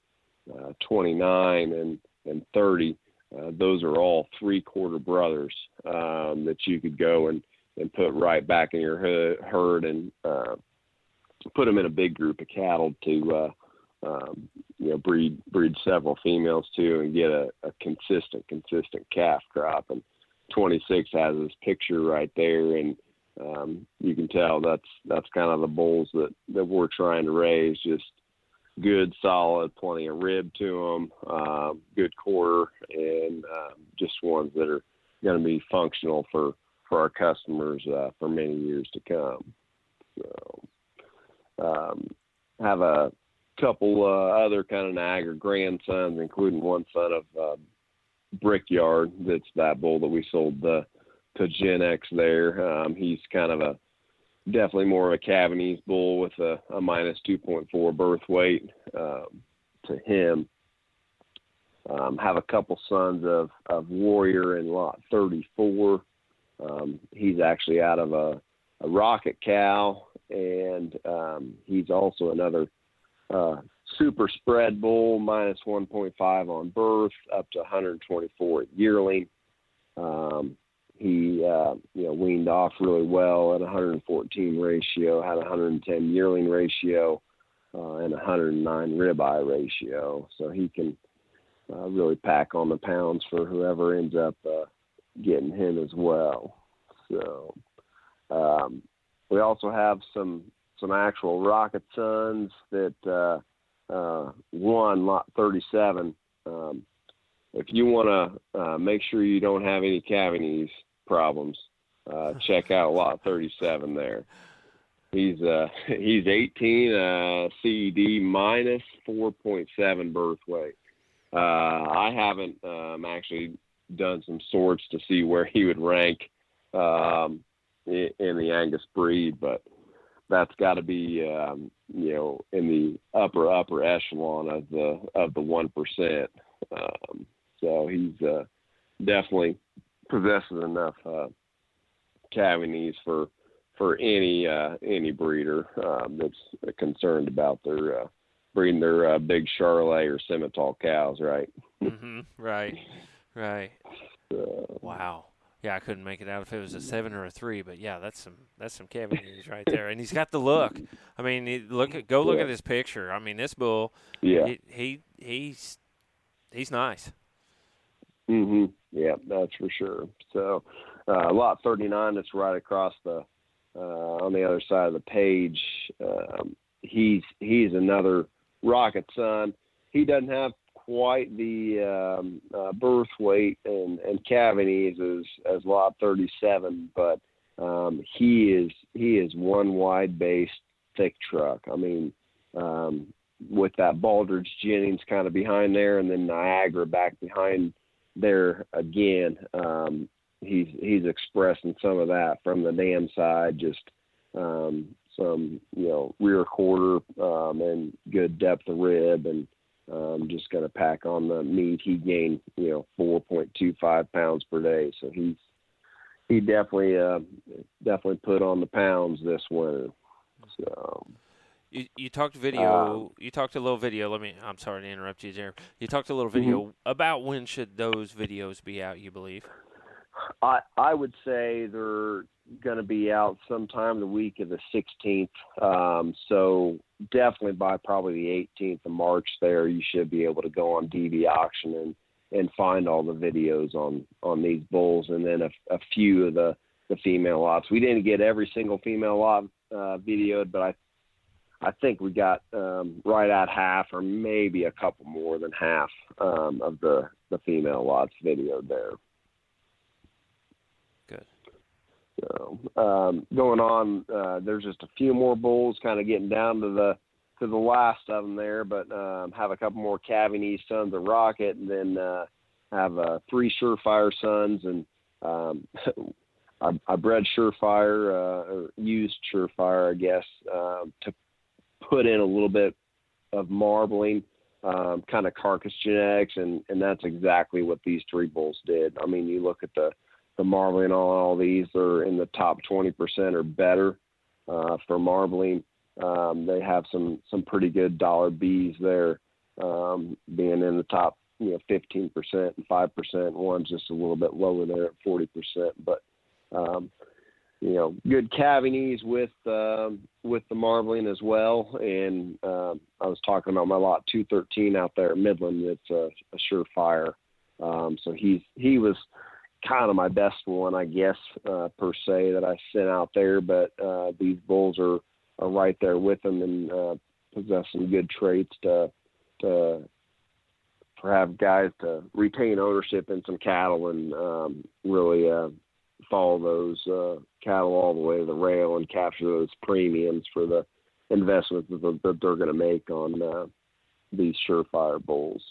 uh, 29, and and 30, uh, those are all three quarter brothers um, that you could go and and put right back in your herd and uh, put them in a big group of cattle to uh, um, you know breed breed several females too and get a, a consistent consistent calf crop. And 26 has this picture right there and um, you can tell that's that's kind of the bulls that that we're trying to raise. Just good solid plenty of rib to them uh, good quarter and um, just ones that are going to be functional for for our customers uh, for many years to come. So um, have a couple uh, other kind of Niagara grandsons, including one son of uh, Brickyard. That's that bull that we sold the to Genex there. Um, he's kind of a definitely more of a calving ease bull with a, a minus 2.4 birth weight um, to him. Um, have a couple sons of, of Warrior in lot 34. Um, he's actually out of a, a rocket cow, and um, he's also another uh, super spread bull minus 1.5 on birth, up to 124 at yearling. Um, he uh, you know weaned off really well at 114 ratio, had 110 yearling ratio, uh, and 109 ribeye ratio. So he can uh, really pack on the pounds for whoever ends up uh, getting him as well. So um, we also have some some actual rocket sons that uh, uh, won lot 37. Um, if you want to uh, make sure you don't have any calving ease problems, uh, [laughs] check out lot 37 there. He's uh, [laughs] he's 18 uh, CED minus 4.7 birth weight. Uh, I haven't um, actually done some sorts to see where he would rank um, in, in the Angus breed, but that's got to be um, you know in the upper upper echelon of the of the one percent. Um, so he's uh, definitely possesses enough uh, calving ease for for any uh, any breeder um, that's concerned about their uh, breeding their uh, big Charolais or Simmental cows, right? mm-hmm. Right, right. [laughs] So, wow. Yeah, I couldn't make it out if it was a seven or a three, but yeah, that's some that's some Kevin [laughs] calving ease right there, and he's got the look. I mean, he, look at go look yeah. at his picture. I mean, this bull, yeah, he, he he's he's nice. Mhm. Yeah, that's for sure. So, uh, lot thirty nine. That's right across the uh, on the other side of the page. Um, he's he's another rocket son. He doesn't have quite the um, uh, birth weight and, and calving ease as as lot 37, but um, he is he is one wide based thick truck. I mean, um, with that Baldridge Jennings kind of behind there, and then Niagara back behind there again. Um, he's he's expressing some of that from the dam side, just um, some you know rear quarter um, and good depth of rib and um, just going to pack on the meat. He gained, you know, 4.25 pounds per day. So he's, he definitely, uh, definitely put on the pounds this winter. So you, you talked video. Um, you talked a little video. Let me. I'm sorry to interrupt you, Jeremy. You talked a little video mm-hmm. about when should those videos be out. You believe? I I would say they're going to be out sometime the week of the 16th. Um, so definitely by probably the 18th of March, there you should be able to go on DV auction and and find all the videos on on these bulls, and then a, a few of the the female lots. We didn't get every single female lot uh, videoed, but I I think we got um, right at half, or maybe a couple more than half um, of the the female lots videoed there. Good. So um, going on, uh, there's just a few more bulls, kind of getting down to the to the last of them there, but um, have a couple more calving ease sons of Rocket, and then uh, have uh, three Surefire sons, and um, [laughs] I, I bred Surefire uh, or used Surefire, I guess, uh, to put in a little bit of marbling, um, kind of carcass genetics, and and that's exactly what these three bulls did. I mean, you look at the the marbling on all these; they're in the top 20% or better uh, for marbling. Um, they have some some pretty good dollar bees there, um, being in the top you know 15% and 5%. One's just a little bit lower there at 40%, but um, you know, good calving ease with um, with the marbling as well. And um, I was talking about my lot 213 out there at Midland. It's a, a surefire. Um, so he's he was kind of my best one, I guess, uh, per se that I sent out there. But uh, these bulls are are right there with them and uh, possess some good traits to to have guys to retain ownership in some cattle and um, really uh, follow those uh, cattle all the way to the rail and capture those premiums for the investments that, that they're going to make on uh, these surefire bulls.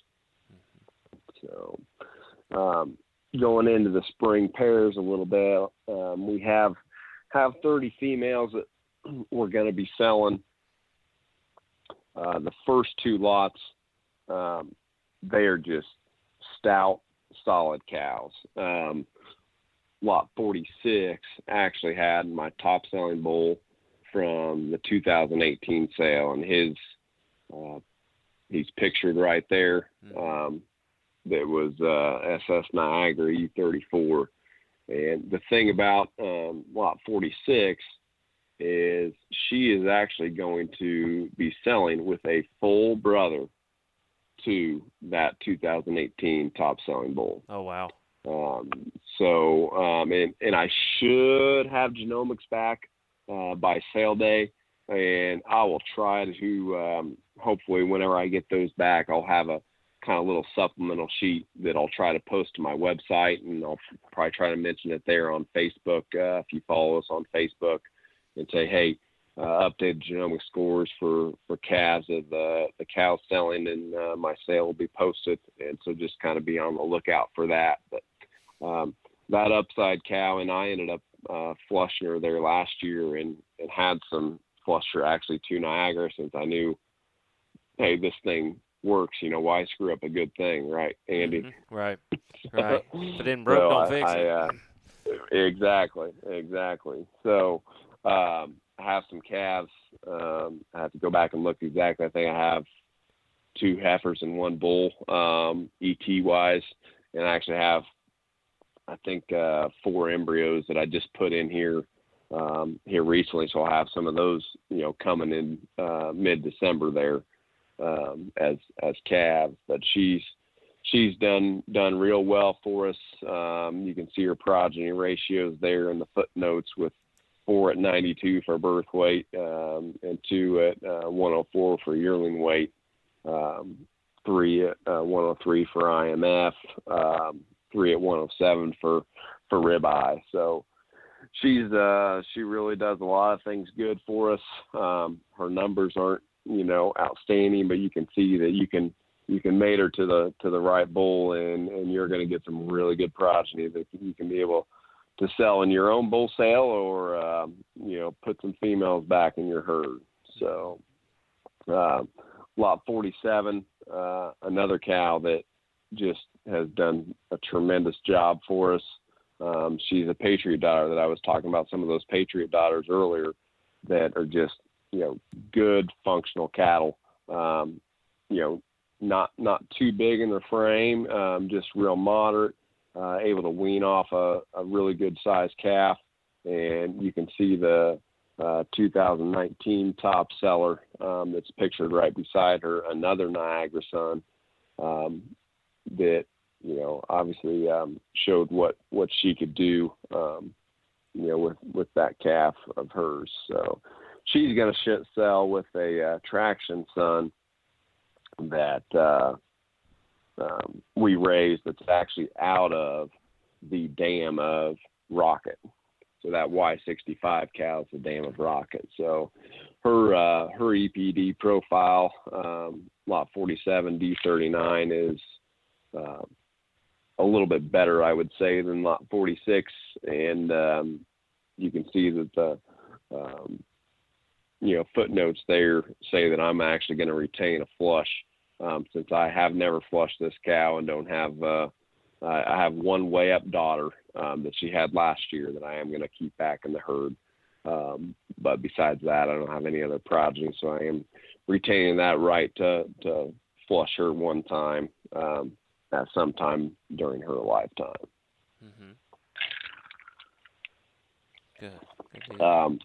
So, um, going into the spring pairs a little bit, um, we have have 30 females that [clears throat] we're going to be selling. Uh, the first two lots, um, they are just stout, solid cows. Um, lot 46 actually had my top selling bull from the 2018 sale, and his uh, he's pictured right there. Hmm. Um, that was uh, SS Niagara U34, and the thing about um, lot 46 is she is actually going to be selling with a full brother to that 2018 top selling bull. Oh wow! Um, so, um, and, and I should have genomics back uh, by sale day, and I will try to um, hopefully whenever I get those back, I'll have a kind of little supplemental sheet that I'll try to post to my website, and I'll probably try to mention it there on Facebook uh, if you follow us on Facebook, and say, hey. Uh, updated genomic scores for for calves of the the cows selling and uh, my sale will be posted and so just kind of be on the lookout for that but um, that upside cow, and I ended up uh, flushing her there last year and, and had some flush her actually to Niagara since I knew, hey, this thing works. You know, why screw up a good thing, right, Andy? Mm-hmm. Right, [laughs] right. If it didn't broke, so don't I, fix I, it. Uh, exactly, exactly. So um, I have some calves. Um, I have to go back and look exactly. I think I have two heifers and one bull, um, ET wise, and I actually have I think uh, four embryos that I just put in here um, here recently. So I'll have some of those, you know, coming in uh, mid December there um, as as calves. But she's she's done done real well for us. Um, you can see her progeny ratios there in the footnotes with four at 92 for birth weight um, and two at uh, 104 for yearling weight. Um, three at uh, 103 for IMF, um, three at 107 for for ribeye. So she's uh she really does a lot of things good for us. Um, her numbers aren't you know outstanding, but you can see that you can you can mate her to the to the right bull, and and you're going to get some really good progeny that you can be able to sell in your own bull sale or um, you know put some females back in your herd. So uh, lot 47, uh, another cow that just has done a tremendous job for us. Um, she's a Patriot daughter that I was talking about some of those Patriot daughters earlier that are just you know, good functional cattle. Um, you know, not not too big in their frame, um, just real moderate, uh, able to wean off a, a really good sized calf, and you can see the uh, 2019 top seller um, that's pictured right beside her, another Niagara son um, that you know obviously um, showed what what she could do, um, you know, with with that calf of hers. So she's going to sell with a uh, traction son that uh, um, we raised that's actually out of the dam of Rocket. So that Y65 cow is the dam of Rocket. So her uh, her EPD profile, um, lot 47 D39 is uh, a little bit better, I would say, than lot 46, and um, you can see that the um, you know footnotes there say that I'm actually going to retain a flush um, since I have never flushed this cow and don't have uh, I have one way up daughter um, that she had last year that I am going to keep back in the herd. Um, but besides that, I don't have any other progeny, so I am retaining that right to to flush her one time um, at some time during her lifetime. Mm-hmm. Good. Um,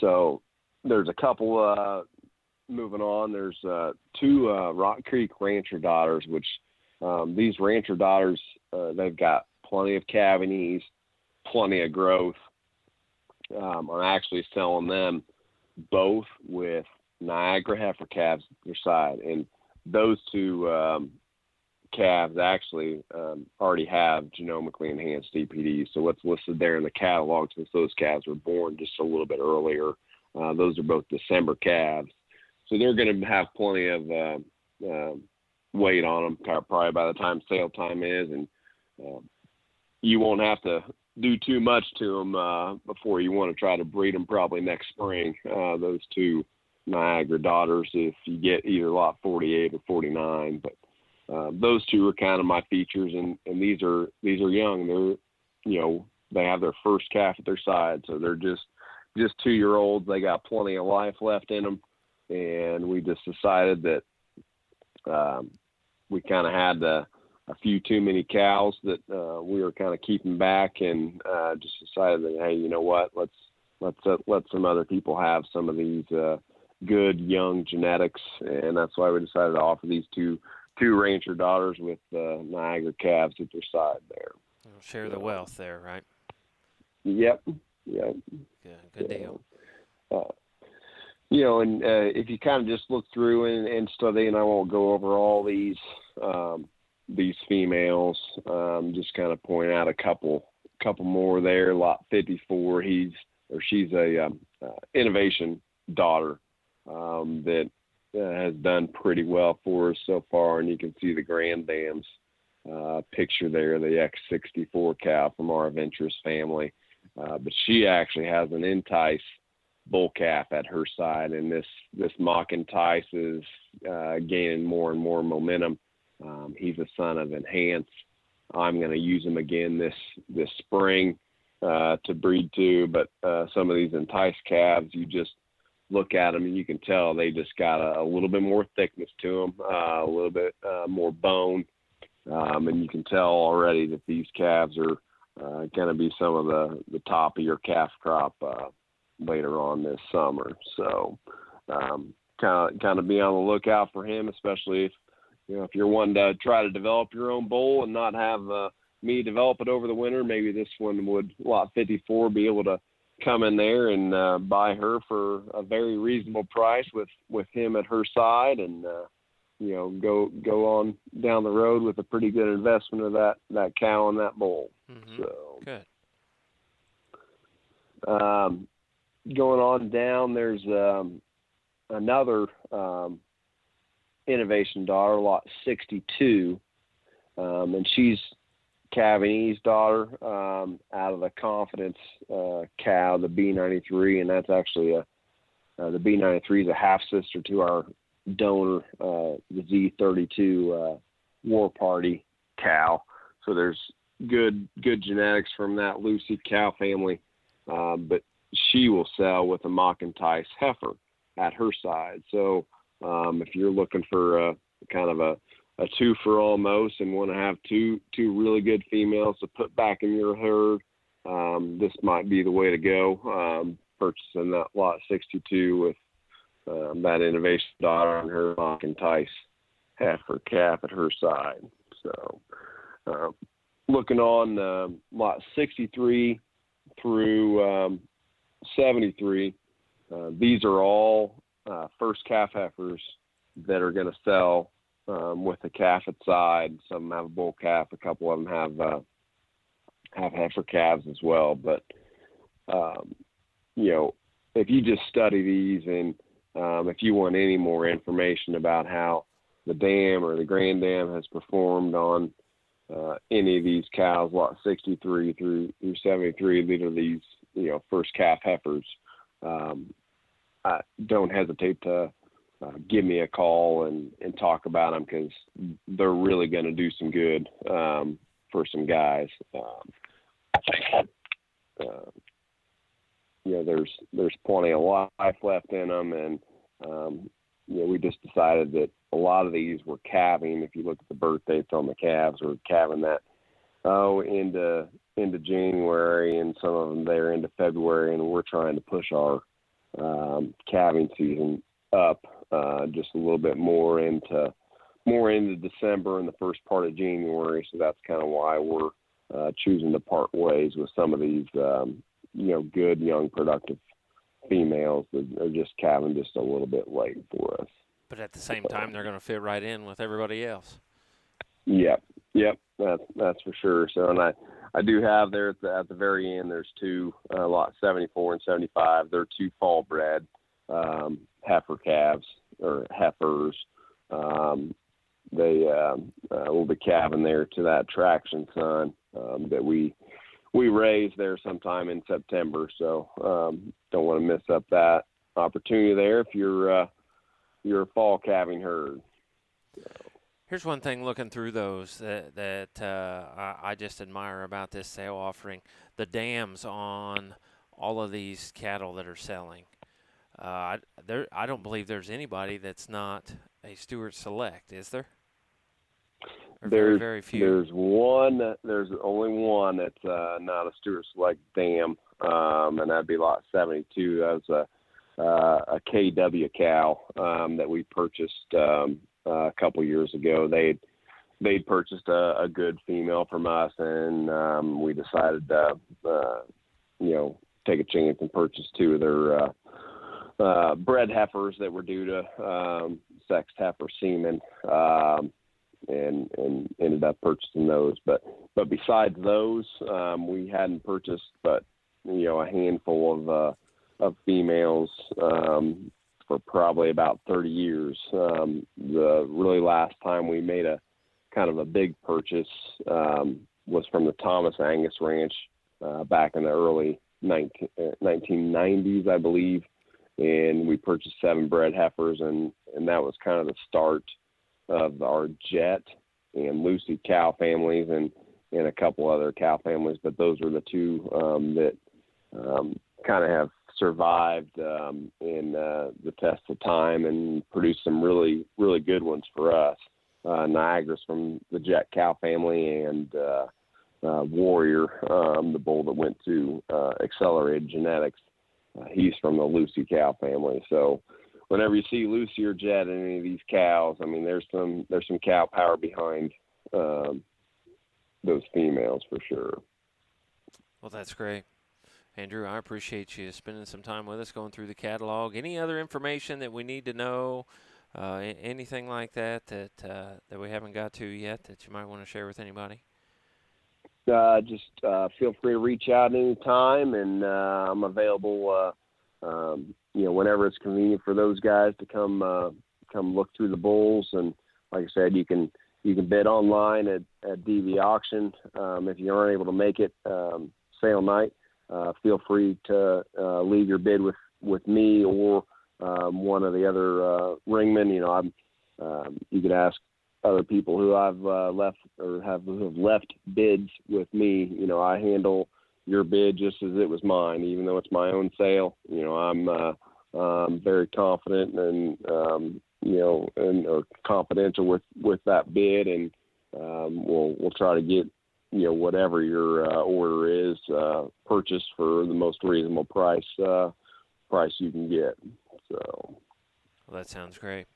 so there's a couple uh, moving on. There's uh, two uh, Rock Creek Rancher daughters, which um, these Rancher daughters uh, they've got plenty of calving ease, plenty of growth. Um, I'm actually selling them both with Niagara heifer calves their side, and those two um, calves actually um, already have genomically enhanced EPDs. So what's listed there in the catalog, since those calves were born just a little bit earlier, uh, those are both December calves. So they're going to have plenty of uh, uh, weight on them probably by the time sale time is, and um, you won't have to do too much to them uh, before you want to try to breed them probably next spring. Uh, those two Niagara daughters, if you get either lot 48 or 49, but uh, those two are kind of my features, and and these are these are young. They're you know they have their first calf at their side, so they're just just two year olds. They got plenty of life left in them, and we just decided that um, we kind of had a, a few too many cows that uh, we were kind of keeping back, and uh, just decided that hey, you know what, let's let's uh, let some other people have some of these uh, good young genetics, and that's why we decided to offer these two two rancher daughters with uh, Niagara calves at their side there. share the wealth there, right? Yep. Yep. Good. Good deal. Uh, you know, and uh, if you kind of just look through and, and study, and I won't go over all these um, these females, um, just kind of point out a couple couple more there. Lot 54, he's or she's a um, uh, innovation daughter um, that uh, has done pretty well for us so far, and you can see the Grand Dams uh, picture there, the X64 cow from our adventurous family. Uh, but she actually has an entice bull calf at her side, and this this mock entice is uh, gaining more and more momentum. Um, he's a son of Enhance. I'm going to use him again this this spring uh, to breed to, but uh, some of these entice calves, you just look at them and you can tell they just got a, a little bit more thickness to them, uh, a little bit more bone, um, and you can tell already that these calves are uh, going to be some of the the top of your calf crop uh, later on this summer. So kind of kind of be on the lookout for him, especially if you know if you're one to try to develop your own bull and not have uh, me develop it over the winter. Maybe this one would lot 54 be able to come in there and uh, buy her for a very reasonable price with with him at her side and uh, you know go go on down the road with a pretty good investment of that that cow and that bull mm-hmm. so good um, going on down there's um, another um, innovation daughter lot 62 um, and she's calving ease daughter um, out of the Confidence uh, cow, the B93, and that's actually a uh, the B93 is a half sister to our donor, uh, the Z32 uh, War Party cow. So there's good good genetics from that Lucy cow family, um, but she will sell with a mock entice heifer at her side. So um, if you're looking for a kind of a, a two for almost and want to have two two really good females to put back in your herd, um, this might be the way to go. Um, purchasing that lot 62 with um, that innovation daughter and her mock entice half her calf at her side. So uh, looking on uh, lot 63 through um, 73, uh, these are all uh, first calf heifers that are going to sell um, with the calf at side. Some have a bull calf, a couple of them have uh, have heifer calves as well. But um, you know, if you just study these and um, if you want any more information about how the dam or the grand dam has performed on uh, any of these cows, lot 63 through through 73, these are these you know first calf heifers. Um, I don't hesitate to uh, give me a call and, and talk about them because they're really going to do some good um, for some guys. Um, uh, you know, there's there's plenty of life left in them, and um, you know, we just decided that a lot of these were calving. If you look at the birth dates on the calves, we're calving that oh into into January, and some of them there into February, and we're trying to push our um, calving season up uh, just a little bit more into more into December and the first part of January. So that's kind of why we're uh, choosing to part ways with some of these, um, you know, good young productive females that are just calving just a little bit late for us. But at the same time, they're going to fit right in with everybody else. Yep, yep, that's that's for sure. So, and I I do have there at the, at the very end. There's two uh, lot 74 and 75. They're two fall bred um, heifer calves or heifers. Um, they um, uh, will be calving there to that traction son um, that we we raised there sometime in September. So um, don't want to miss up that opportunity there if you're uh, you're a fall calving herd. Here's one thing looking through those that that uh, I, I, just admire about this sale offering: the dams on all of these cattle that are selling. Uh, I, there, I don't believe there's anybody that's not a Stewart Select, is there? Or there's very, very few. There's one. There's only one that's uh, not a Stewart Select dam, um, and that'd be lot 72. That was a uh, a KW cow um, that we purchased um, uh, a couple years ago. They they'd purchased a, a good female from us, and um, we decided to uh, you know take a chance and purchase two of their uh, uh, bred heifers that were due to um, sexed heifer semen, um, and and ended up purchasing those. But but besides those, um, we hadn't purchased but you know a handful of uh, of females um, for probably about 30 years. Um, the really last time we made a kind of a big purchase um, was from the Thomas Angus Ranch uh, back in the early 19, uh, 1990s, I believe and we purchased seven bred heifers, and and that was kind of the start of our Jet and Lucy cow families, and and a couple other cow families, but those are the two um, that um, kind of have survived um, in uh, the test of time and produced some really really good ones for us. Uh, Niagara's from the Jet cow family, and uh, uh, Warrior, um, the bull that went to uh, Accelerated Genetics uh, he's from the Lucy cow family. So whenever you see Lucy or Jet in any of these cows, I mean, there's some there's some cow power behind um, those females for sure. Well, that's great. Andrew, I appreciate you spending some time with us going through the catalog. Any other information that we need to know, uh, anything like that that uh, that we haven't got to yet that you might want to share with anybody? uh, just uh, feel free to reach out anytime, and uh, I'm available. Uh, um, you know, whenever it's convenient for those guys to come uh, come look through the bulls, and like I said, you can you can bid online at, at DV auction. Um, if you aren't able to make it um, sale night, uh, feel free to uh, leave your bid with with me or um, one of the other uh, ringmen. You know, I'm um, you could ask other people who I've uh, left or have who have left bids with me. You know, I handle your bid just as it was mine, even though it's my own sale. You know, I'm uh, um, very confident and um, you know and or confidential with with that bid, and um, we'll we'll try to get you know whatever your uh, order is uh, purchased for the most reasonable price uh, price you can get. So. Well, that sounds great.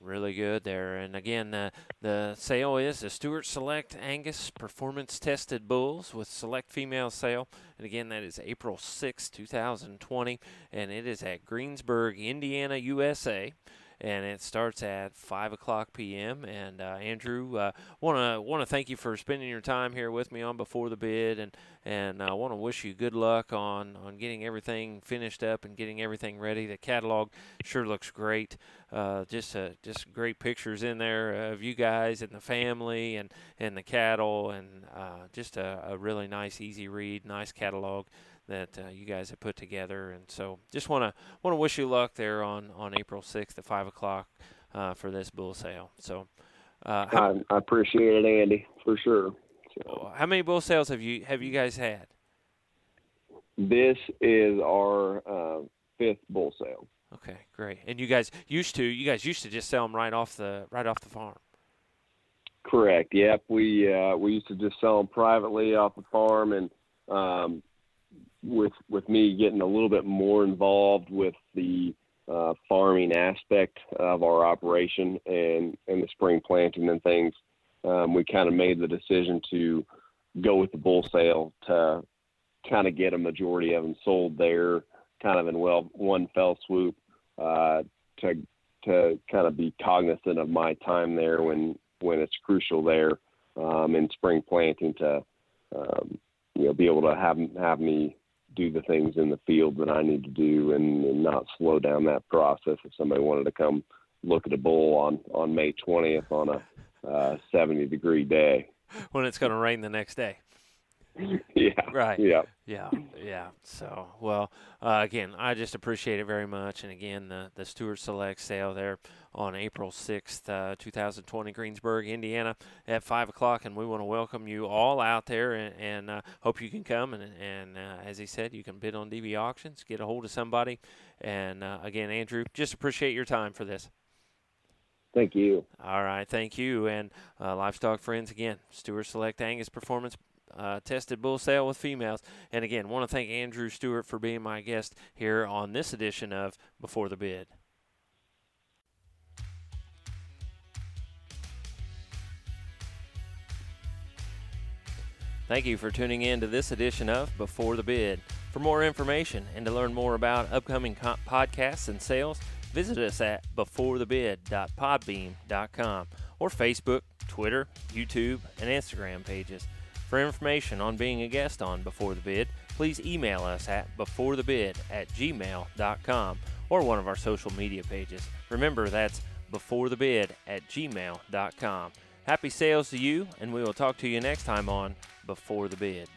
Really good there. And again, uh, the sale is the Stewart Select Angus Performance Tested Bulls with select female sale. And again, that is April 6, 2020. And it is at Greensburg, Indiana, USA and it starts at five o'clock p.m. And uh, Andrew, want to want to thank you for spending your time here with me on before the bid, and and I uh, want to wish you good luck on on getting everything finished up and getting everything ready. The catalog sure looks great. Uh, just just great pictures in there of you guys and the family and and the cattle, and just a, a really nice, easy read, nice catalog that uh, you guys have put together. And so, just want to want to wish you luck there on on April sixth at five o'clock uh, for this bull sale. So, uh, how, I, I, appreciate it, Andy, for sure. So, how many bull sales have you have you guys had? This is our uh, fifth bull sale. Okay, great. And you guys used to you guys used to just sell them right off the right off the farm. Correct. Yep. We uh, we used to just sell them privately off the farm, and um, with with me getting a little bit more involved with the uh, farming aspect of our operation and and the spring planting and things, um, we kind of made the decision to go with the bull sale to kind of get a majority of them sold there, kind of in well one fell swoop, uh, to to kind of be cognizant of my time there when when it's crucial there um, in spring planting to um, you know be able to have have me do the things in the field that I need to do and, and not slow down that process. If somebody wanted to come look at a bull on on May 20th on a uh, 70 degree day, when it's going to rain the next day. [laughs] yeah. Right. Yeah. Yeah. Yeah. So, well, uh, again, I just appreciate it very much. And again, the, the Stewart Select sale there on April 6th, uh, 2020, Greensburg, Indiana, at 5 o'clock. And we want to welcome you all out there and, and uh, hope you can come. And, and uh, as he said, you can bid on DV auctions, get a hold of somebody. And uh, again, Andrew, just appreciate your time for this. Thank you. All right, thank you. And uh, livestock friends, again, Stewart Select Angus Performance uh, tested bull sale with females. And again, want to thank Andrew Stewart for being my guest here on this edition of Before the Bid. Thank you for tuning in to this edition of Before the Bid. For more information and to learn more about upcoming co- podcasts and sales, visit us at beforethebid.podbean.com or Facebook, Twitter, YouTube, and Instagram pages. For information on being a guest on Before the Bid, please email us at beforethebid at gmail.com or one of our social media pages. Remember, that's beforethebid at gmail.com. Happy sales to you, and we will talk to you next time on Before the Bid.